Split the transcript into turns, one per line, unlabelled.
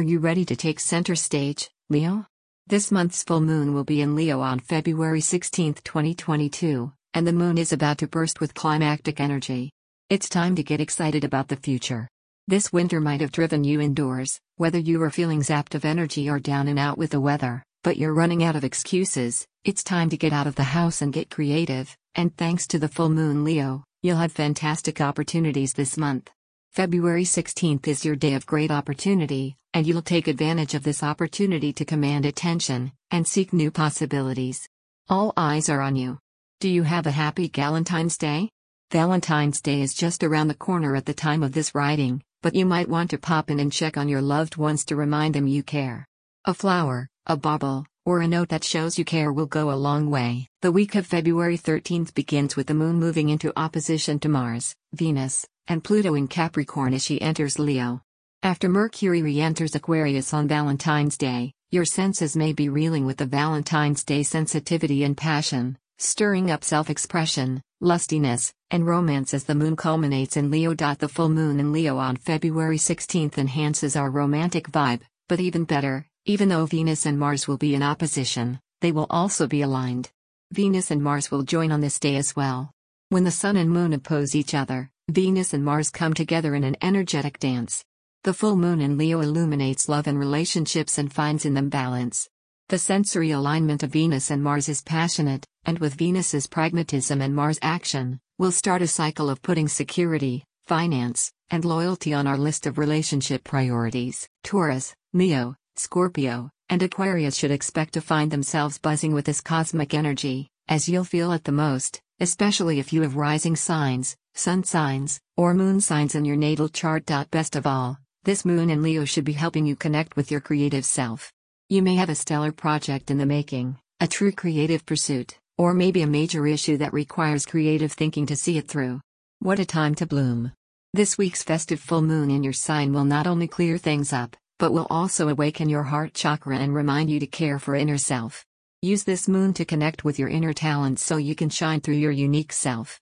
Are you ready to take center stage, Leo? This month's full moon will be in Leo on February 16, 2022, and the moon is about to burst with climactic energy. It's time to get excited about the future. This winter might have driven you indoors, whether you were feeling zapped of energy or down and out with the weather, but you're running out of excuses. It's time to get out of the house and get creative, and thanks to the full moon Leo, you'll have fantastic opportunities this month. February 16th is your day of great opportunity, and you'll take advantage of this opportunity to command attention and seek new possibilities. All eyes are on you. Do you have a happy Valentine's Day? Valentine's Day is just around the corner at the time of this writing, but you might want to pop in and check on your loved ones to remind them you care. A flower, a bauble, or a note that shows you care will go a long way. The week of February 13th begins with the moon moving into opposition to Mars, Venus, and Pluto in Capricorn as she enters Leo. After Mercury re enters Aquarius on Valentine's Day, your senses may be reeling with the Valentine's Day sensitivity and passion, stirring up self expression, lustiness, and romance as the moon culminates in Leo. The full moon in Leo on February 16th enhances our romantic vibe, but even better, even though Venus and Mars will be in opposition, they will also be aligned. Venus and Mars will join on this day as well. When the Sun and Moon oppose each other, Venus and Mars come together in an energetic dance. The full moon in Leo illuminates love and relationships and finds in them balance. The sensory alignment of Venus and Mars is passionate, and with Venus's pragmatism and Mars' action, we'll start a cycle of putting security, finance, and loyalty on our list of relationship priorities. Taurus, Leo, Scorpio, and Aquarius should expect to find themselves buzzing with this cosmic energy, as you'll feel it the most, especially if you have rising signs, sun signs, or moon signs in your natal chart. Best of all, this moon in Leo should be helping you connect with your creative self. You may have a stellar project in the making, a true creative pursuit, or maybe a major issue that requires creative thinking to see it through. What a time to bloom! This week's festive full moon in your sign will not only clear things up, but will also awaken your heart chakra and remind you to care for inner self. Use this moon to connect with your inner talents so you can shine through your unique self.